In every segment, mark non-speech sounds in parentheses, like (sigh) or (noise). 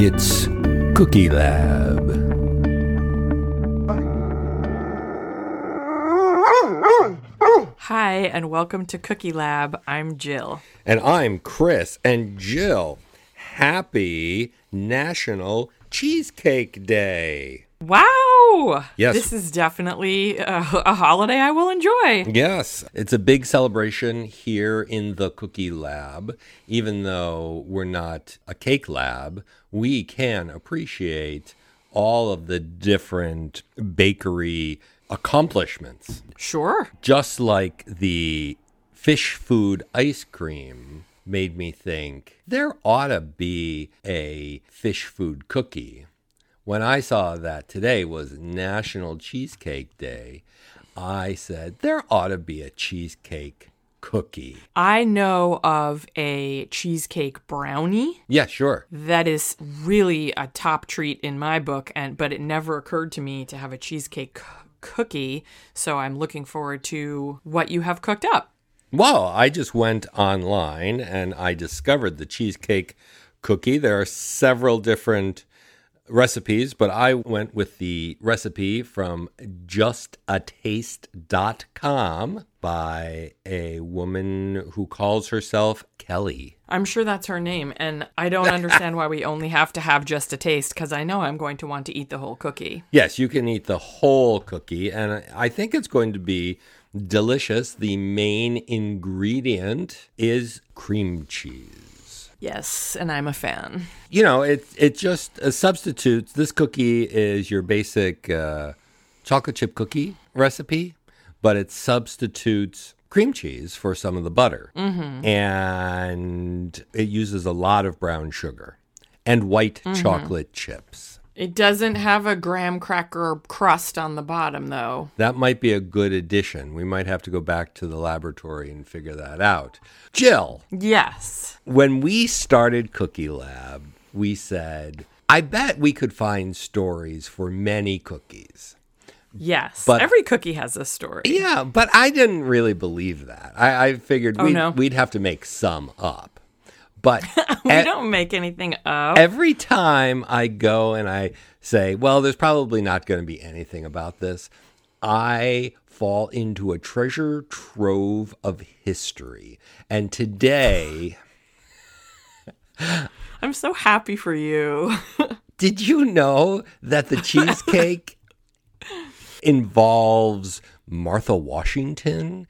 It's Cookie Lab. Hi, and welcome to Cookie Lab. I'm Jill. And I'm Chris. And Jill, happy National Cheesecake Day. Wow! Yes. This is definitely a, a holiday I will enjoy. Yes, it's a big celebration here in the Cookie Lab. Even though we're not a cake lab, we can appreciate all of the different bakery accomplishments. Sure. just like the fish food ice cream made me think there ought to be a fish food cookie. When I saw that today was National Cheesecake Day, I said there ought to be a cheesecake cookie. I know of a cheesecake brownie Yeah, sure. that is really a top treat in my book and but it never occurred to me to have a cheesecake cookie, so I'm looking forward to what you have cooked up. Well, I just went online and I discovered the cheesecake cookie. There are several different recipes, but I went with the recipe from justataste.com by a woman who calls herself Kelly. I'm sure that's her name, and I don't understand why we only have to have just a taste because I know I'm going to want to eat the whole cookie. Yes, you can eat the whole cookie, and I think it's going to be delicious. The main ingredient is cream cheese. Yes, and I'm a fan. you know, it it just uh, substitutes. This cookie is your basic uh, chocolate chip cookie recipe, but it substitutes cream cheese for some of the butter, and it uses a lot of brown sugar and white chocolate chips. It doesn't have a graham cracker crust on the bottom, though. That might be a good addition. We might have to go back to the laboratory and figure that out. Jill, Yes. when we started Cookie Lab, we said, I bet we could find stories for many cookies. Yes. But- Every cookie has a story. Yeah, but I didn't really believe that. I, I figured oh, we'd, no. we'd have to make some up. But (laughs) We e- don't make anything up. every time I go and I say, well, there's probably not going to be anything about this, I fall into a treasure trove of history. And today, (laughs) I'm so happy for you. (laughs) did you know that the cheesecake involves Martha Washington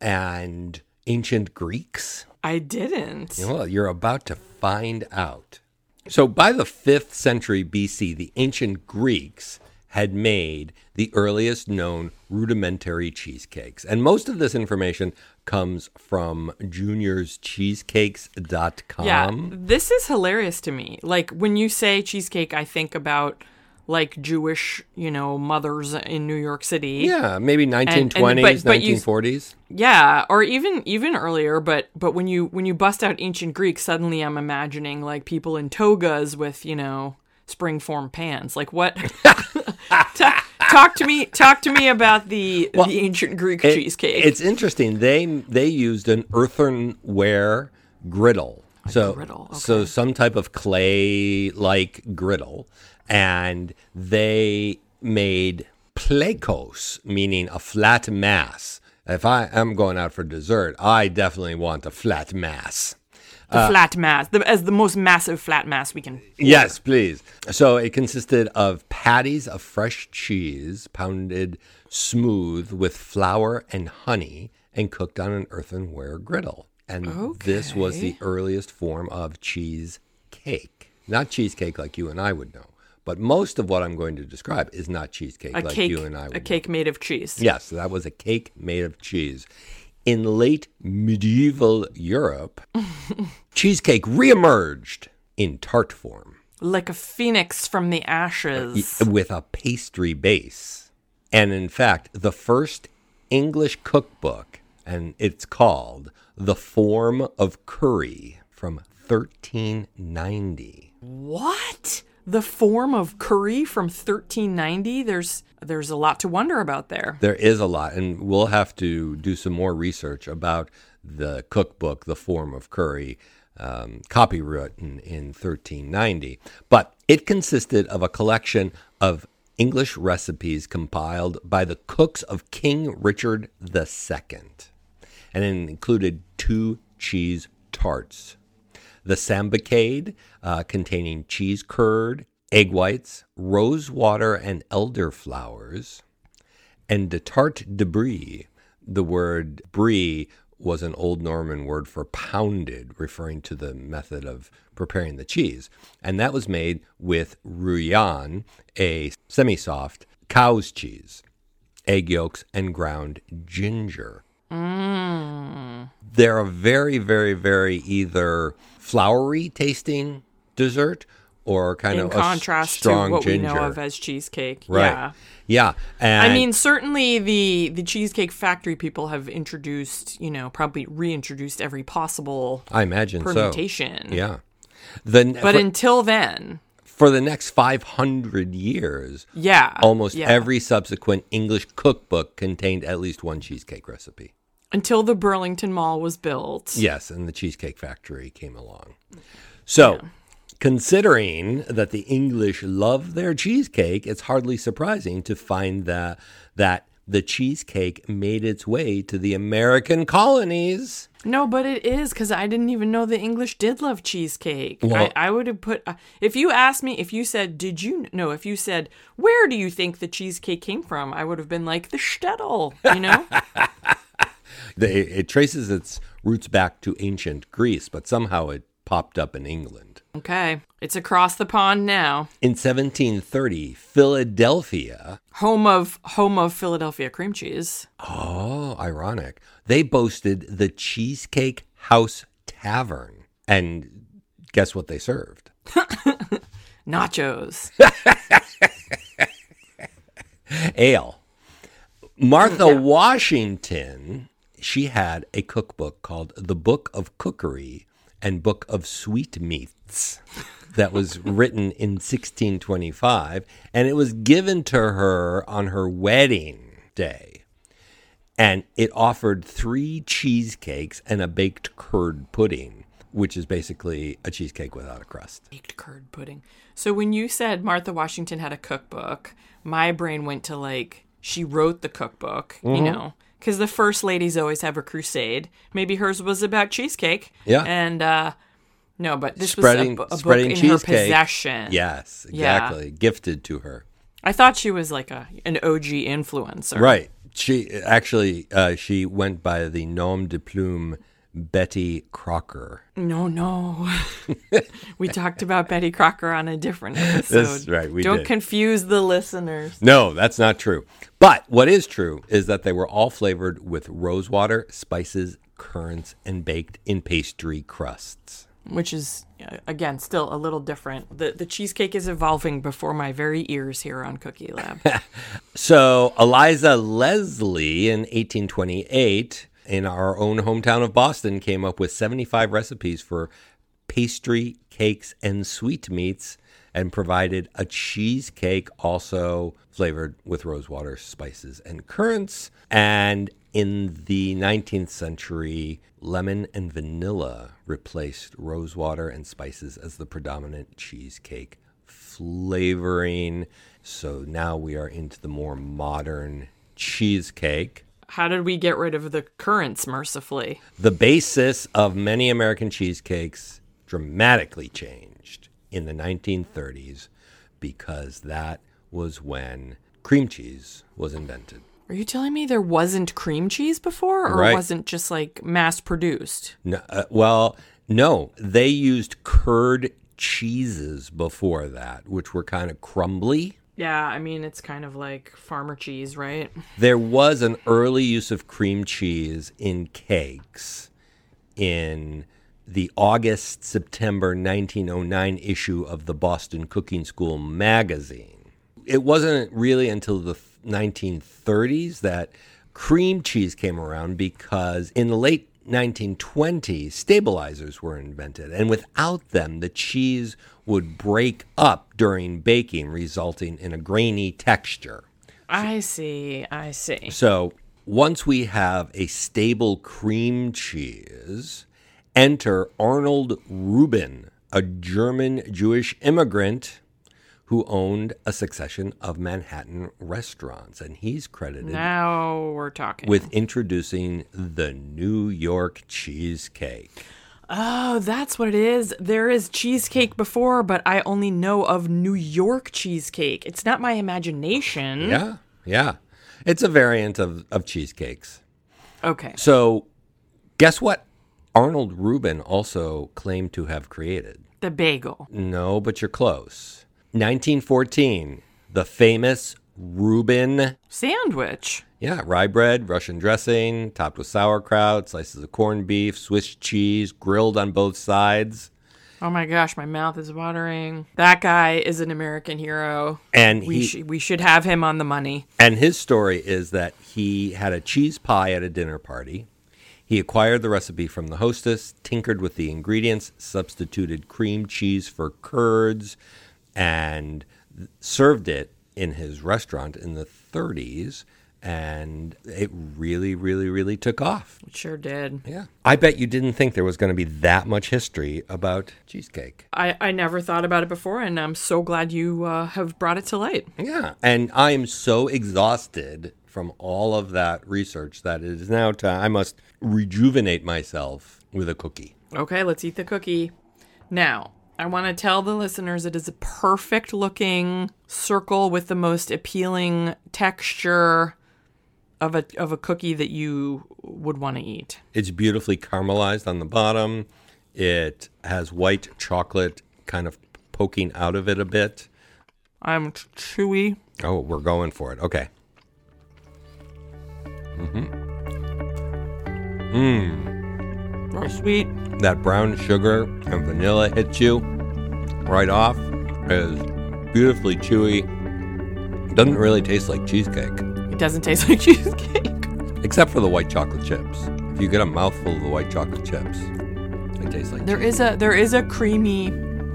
and ancient Greeks? I didn't. Well, you're about to find out. So, by the 5th century BC, the ancient Greeks had made the earliest known rudimentary cheesecakes. And most of this information comes from juniorscheesecakes.com. Yeah, this is hilarious to me. Like when you say cheesecake, I think about like Jewish, you know, mothers in New York City. Yeah, maybe 1920s, but- but you- 1940s. Yeah, or even even earlier, but but when you when you bust out ancient Greek, suddenly I'm imagining like people in togas with, you know, springform pants. Like what (laughs) Ta- Talk to me talk to me about the the ancient Greek It- cheesecake. It's interesting. They they used an earthenware griddle. so griddle, so some type of clay like griddle, and they made plakos, meaning a flat mass. If I am going out for dessert, I definitely want a flat mass. the uh, flat mass, the, as the most massive flat mass we can. Yes, please. So it consisted of patties of fresh cheese pounded smooth with flour and honey and cooked on an earthenware griddle. And this was the earliest form of cheese cake. Not cheesecake like you and I would know, but most of what I'm going to describe is not cheesecake A like cake, you and I would a know. cake made of cheese. Yes, that was a cake made of cheese. In late medieval Europe, (laughs) cheesecake reemerged in tart form Like a phoenix from the ashes. with a pastry base. And in fact, the first English cookbook, and it's called The Form of Curry from 1390. What? The form of curry from 1390? There's there's a lot to wonder about there. There is a lot, and we'll have to do some more research about the cookbook, The Form of Curry. um, copywritten in 1390. But it consisted of a collection of English recipes compiled by the cooks of King Richard II. And it included two cheese tarts. The Sambicade, uh, containing cheese curd, egg whites, rose water, and elderflowers. And de tarte de brie. The word brie was an Old Norman word for pounded, referring to the method of preparing the cheese. And that was made with rouillon, a semi soft cow's cheese, egg yolks, and ground ginger. Mm. They're a very, very, very either flowery tasting dessert or kind In of contrast a strong to what ginger. we know of as cheesecake. right. Yeah. Yeah. And I mean, certainly the the Cheesecake Factory people have introduced, you know, probably reintroduced every possible I imagine permutation. so. Yeah. The, But for, until then, for the next 500 years, yeah. almost yeah. every subsequent English cookbook contained at least one cheesecake recipe. Until the Burlington Mall was built. Yes, and the Cheesecake Factory came along. So, considering that the English love their cheesecake, it's hardly surprising to find that that the cheesecake made its way to the American colonies. No, but it is because I didn't even know the English did love cheesecake. Well- I, I would have put, uh, if you asked me, if you said, did you, know, if you said, where do you think the cheesecake came from? I would have been like, the shtetl, you know? (laughs) They, it traces its roots back to ancient Greece, but somehow it popped up in England. okay. It's across the pond now. In 1730, Philadelphia Home of, home of Philadelphia cream cheese. Oh, ironic. They boasted the Cheesecake House Tavern. And guess what they served? (laughs) Nachos. (laughs) Ale. Martha Washington, she had a cookbook called The Book of Cookery and Book of Sweetmeats that was (laughs) written in 1625. And it was given to her on her wedding day. and it offered three cheesecakes and a baked curd pudding, which is basically a cheesecake without a crust. baked curd pudding. So when you said Martha Washington had a cookbook, my brain went to like she wrote the cookbook, Mm-hmm. you know, because the first ladies always have a crusade. Maybe hers was about cheesecake. Yeah. and uh no, but this spreading was a, book in cheesecake. her possession. Yes, Yeah. exactly. Gifted to her. I thought she was like a an OG influencer. Right. She actually uh, she went by the nom de plume Betty Crocker. No, no. (laughs) we talked about Betty Crocker on a different (laughs) episode. That's right, we Don't did. confuse the listeners. No, that's not true. But what is true is that they were all flavored with rosewater, spices, currants, and baked in pastry crusts. which is uh, again still a little different. The the cheesecake is evolving before my very ears here on Cookie Lab. (laughs) So Eliza Leslie in 1828 in our own hometown of Boston came up with 75 recipes for pastry, cakes, and sweetmeats and provided a cheesecake also flavored with rosewater, spices, and currants. And in the 19th century, lemon and vanilla replaced rosewater and spices as the predominant cheesecake flavoring. So now we are into the more modern cheesecake. How did we get rid of the currants mercifully? The basis of many American cheesecakes dramatically changed in the 1930s because that was when cream cheese was invented. Are you telling me there wasn't cream cheese before, or Right. wasn't just like mass produced? No, uh, well, no, they used curd cheeses before that, which were kind of crumbly. Yeah, I mean it's kind of like farmer cheese, right? There was an early use of cream cheese in cakes in the August September 1909 issue of the Boston Cooking School magazine. It wasn't really until the 1930s that cream cheese came around because in the late 1920s, stabilizers were invented, and without them, the cheese would break up during baking, resulting in a grainy texture. I see, I see. So once we have a stable cream cheese Enter Arnold Reuben, a German Jewish immigrant who owned a succession of Manhattan restaurants. And he's credited Now we're talking. with introducing the New York cheesecake. oh, that's what it is. There is cheesecake before, but I only know of New York cheesecake. It's not my imagination. Yeah, yeah. It's a variant of, of cheesecakes. Okay. So, guess what? Arnold Reuben also claimed to have created. The bagel. No, but you're close. 1914, the famous Reuben Sandwich. Yeah, rye bread, Russian dressing, topped with sauerkraut, slices of corned beef, Swiss cheese, grilled on both sides. Oh my gosh, my mouth is watering. That guy is an American hero. And We he, sh- we should have him on the money. And his story is that he had a cheese pie at a dinner party. He acquired the recipe from the hostess, tinkered with the ingredients, substituted cream cheese for curds, and served it in his restaurant in the 30s. And it really, really, really took off. It sure did. Yeah. I bet you didn't think there was going to be that much history about cheesecake. I, I never thought about it before, and I'm so glad you uh, have brought it to light. Yeah, and I am so exhausted from all of that research that it is now time I must rejuvenate myself with a cookie. Okay, let's eat the cookie. Now, I want to tell the listeners it is a perfect looking circle with the most appealing texture of a of a cookie that you would want to eat. It's beautifully caramelized on the bottom. It has white chocolate kind of poking out of it a bit. I'm ch- chewy. Oh, we're going for it. Okay. Mm-hmm. Mm. Very sweet. That brown sugar and vanilla hits you right off. Is beautifully chewy. Doesn't really taste like cheesecake. It doesn't taste (laughs) like cheesecake. except for the white chocolate chips. If you get a mouthful of the white chocolate chips, it tastes like There is a there is a creamy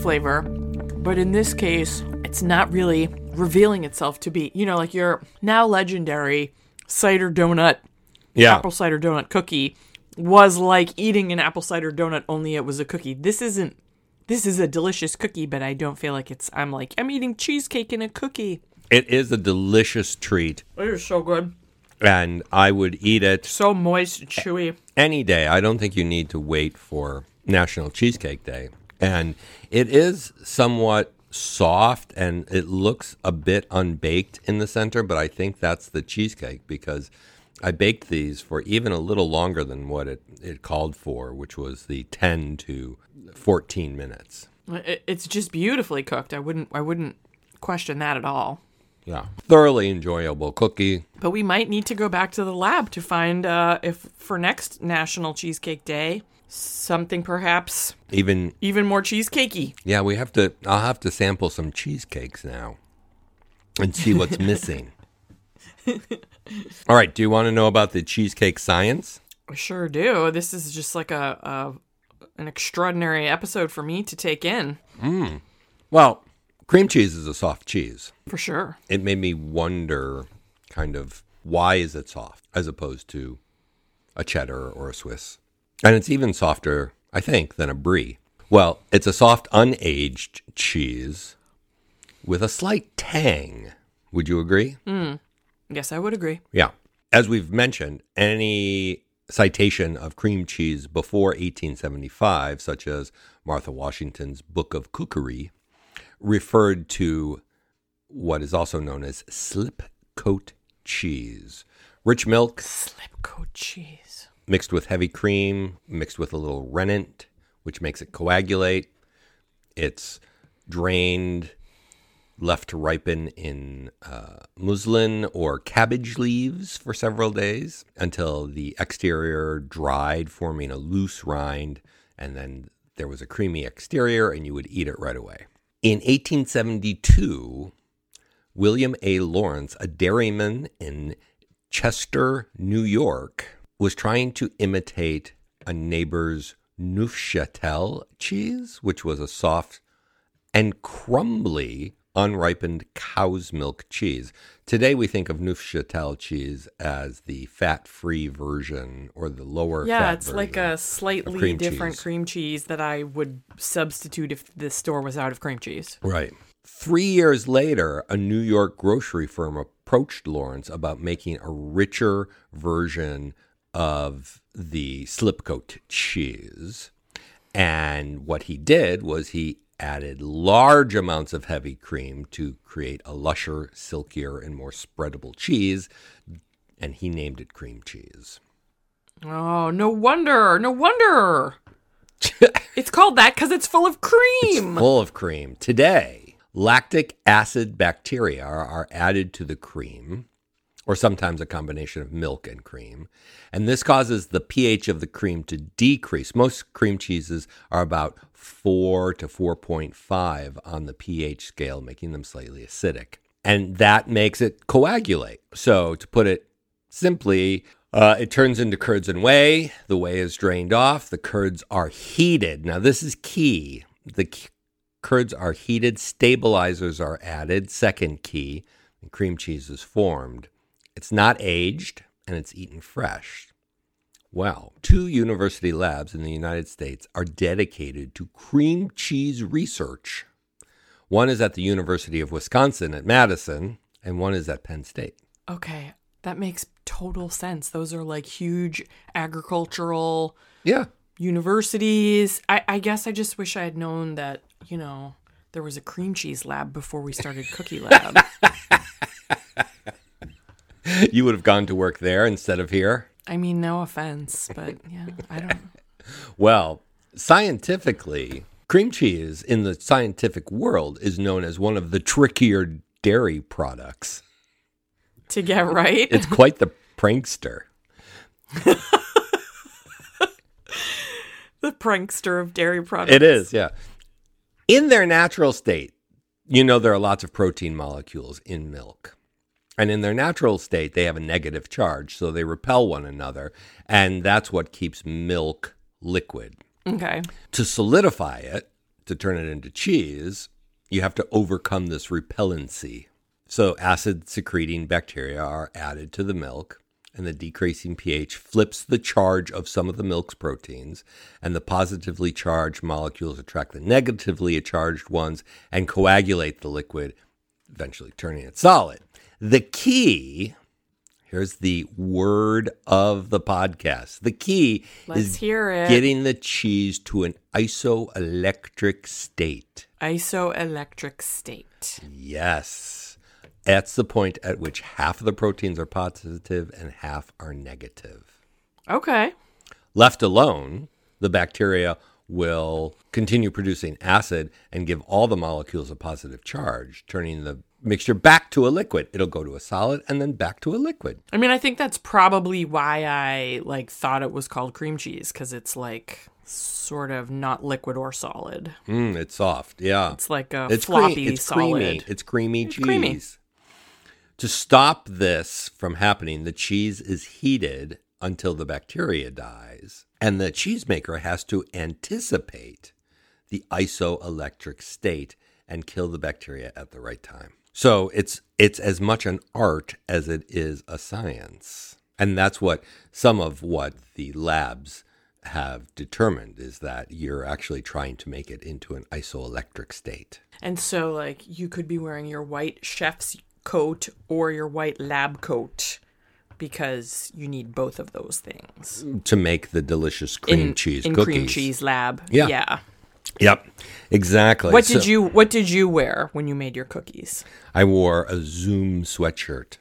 flavor, but in this case, it's not really revealing itself to be, you know, like your now legendary cider donut, yeah. apple cider donut cookie was like eating an apple cider donut only it was a cookie. This isn't this is a delicious cookie, but I don't feel like it's I'm like I'm eating cheesecake in a cookie. It is a delicious treat, It is so good. and I would eat it So moist and chewy. any day. I don't think you need to wait for National Cheesecake Day. And it is somewhat soft and it looks a bit unbaked in the center, but I think that's the cheesecake because I baked these for even a little longer than what it, it called for, which was the 10 to 14 minutes. It's just beautifully cooked. I wouldn't I wouldn't question that at all. Yeah. Thoroughly enjoyable cookie. But we might need to go back to the lab to find uh, if for next National Cheesecake Day something perhaps Even even more cheesecakey. yeah, we have to I'll have to sample some cheesecakes now and see what's (laughs) missing. All right, do you want to know about the cheesecake science? I sure do. This is just like a, a an extraordinary episode for me to take in hmm. Well, cream cheese is a soft cheese. for sure. It made me wonder kind of why is it soft as opposed to a cheddar or a Swiss. And it's even softer, I think, than a brie. Well, it's a soft unaged cheese with a slight tang. Would you agree? Hmm. Yes, I would agree. Yeah. As we've mentioned, any citation of cream cheese before 1875, such as Martha Washington's Book of Cookery, referred to what is also known as slip coat cheese. Rich milk Slipcoat cheese. mixed with heavy cream, mixed with a little rennet, which makes it coagulate. It's drained, left to ripen in uh, muslin or cabbage leaves for several days until the exterior dried, forming a loose rind, and then there was a creamy exterior, and you would eat it right away. In 1872, William A. Lawrence, a dairyman in Chester, New York, was trying to imitate a neighbor's Neufchâtel cheese, which was a soft and crumbly unripened cow's milk cheese. Today we think of Neufchâtel cheese as the fat-free version or the lower Yeah, it's like a slightly cream different cheese. cream cheese that I would substitute if the store was out of cream cheese. Right. Three years later, a New York grocery firm approached Lawrence about making a richer version of the slipcote cheese. And what he did was he added large amounts of heavy cream to create a lusher, silkier, and more spreadable cheese. And he named it cream cheese. Oh, no wonder. No wonder. (laughs) it's called that because it's full of cream. full of cream. Today, lactic acid bacteria are, are added to the cream, or sometimes a combination of milk and cream. And this causes the pH of the cream to decrease. Most cream cheeses are about 4 to 4.5 on the pH scale, making them slightly acidic. And that makes it coagulate. So, to put it simply, uh, it turns into curds and whey. The whey is drained off. The curds are heated. Now, this is key. The k- curds are heated. Stabilizers are added. Second key. And cream cheese is formed. It's not aged and it's eaten fresh. Well, two university labs in the United States are dedicated to cream cheese research. One is at the University of Wisconsin at Madison, and one is at Penn State. Okay, that makes total sense. Those are like huge agricultural Yeah. universities. I, I guess I just wish I had known that, you know, there was a cream cheese lab before we started Cookie Lab. (laughs) (laughs) You would have gone to work there instead of here. I mean, no offense, but yeah, I don't. (laughs) Well, scientifically, cream cheese in the scientific world is known as one of the trickier dairy products. To get right, It's quite the prankster. (laughs) the prankster of dairy products. It is, yeah. In their natural state, you know there are lots of protein molecules in milk. And in their natural state, they have a negative charge, so they repel one another. And that's what keeps milk liquid. Okay. To solidify it, to turn it into cheese, you have to overcome this repellency. So acid secreting bacteria are added to the milk, and the decreasing pH flips the charge of some of the milk's proteins, and the positively charged molecules attract the negatively charged ones and coagulate the liquid, eventually turning it solid. The key Here's the word of the podcast. The key Let's is getting the cheese to an isoelectric state. Isoelectric state. Yes. That's the point at which half of the proteins are positive and half are negative. Okay. Left alone, the bacteria will continue producing acid and give all the molecules a positive charge, turning the mixture back to a liquid. It'll go to a solid and then back to a liquid. I mean, I think that's probably why I like thought it was called cream cheese because it's like sort of not liquid or solid. Mm, it's soft. Yeah. It's like a It's, cre- floppy it's solid. creamy. It's creamy cheese. creamy. To stop this from happening, the cheese is heated until the bacteria dies, and the cheesemaker has to anticipate the isoelectric state and kill the bacteria at the right time. So it's it's as much an art as it is a science. And that's what some of what the labs have determined is that you're actually trying to make it into an isoelectric state. And so, like, you could be wearing your white chef's coat or your white lab coat because you need both of those things to make the delicious cream in, cheese in cookies. cream cheese lab. Yeah. yeah. Yep, exactly. What So did you What did you wear when you made your cookies? I wore a Zoom sweatshirt.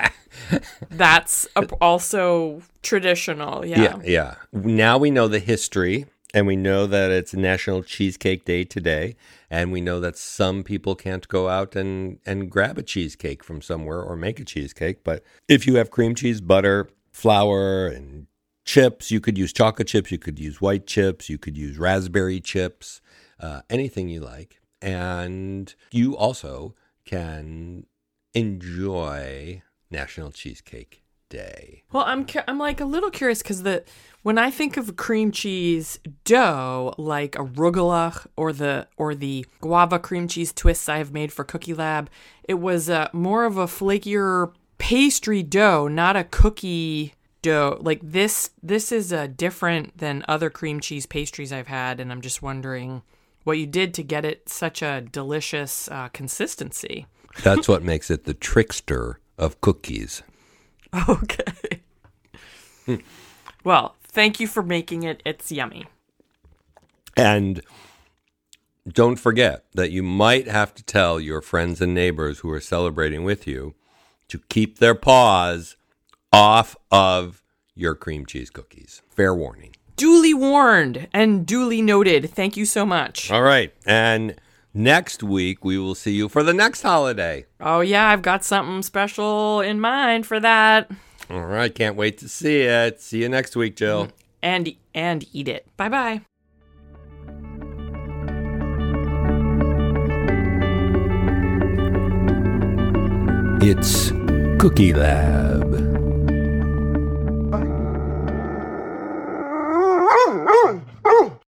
(laughs) That's a, also traditional. Yeah. Yeah, yeah. Now we know the history, and we know that it's National Cheesecake Day today, and we know that some people can't go out and and grab a cheesecake from somewhere or make a cheesecake. But if you have cream cheese, butter, flour, and chips, you could use chocolate chips, you could use white chips, you could use raspberry chips, uh, anything you like, and you also can enjoy National Cheesecake day. Well, I'm cu- I'm like a little curious because the when I think of cream cheese dough, like a rugula or the or the guava cream cheese twists I have made for Cookie Lab, it was uh, more of a flakier pastry dough, not a cookie dough. Like this, this is uh, different than other cream cheese pastries I've had, and I'm just wondering what you did to get it such a delicious uh, consistency. That's what makes it the trickster of cookies. (laughs) Okay. well, thank you for making it. It's yummy. And don't forget that you might have to tell your friends and neighbors who are celebrating with you to keep their paws off of your cream cheese cookies. Fair warning. Duly warned and duly noted. Thank you so much. All right. And next week, we will see you for the next holiday. Oh, yeah, I've got something special in mind for that. All right. Can't wait to see it. See you next week, Jill. And and eat it. Bye-bye. It's Cookie Lab.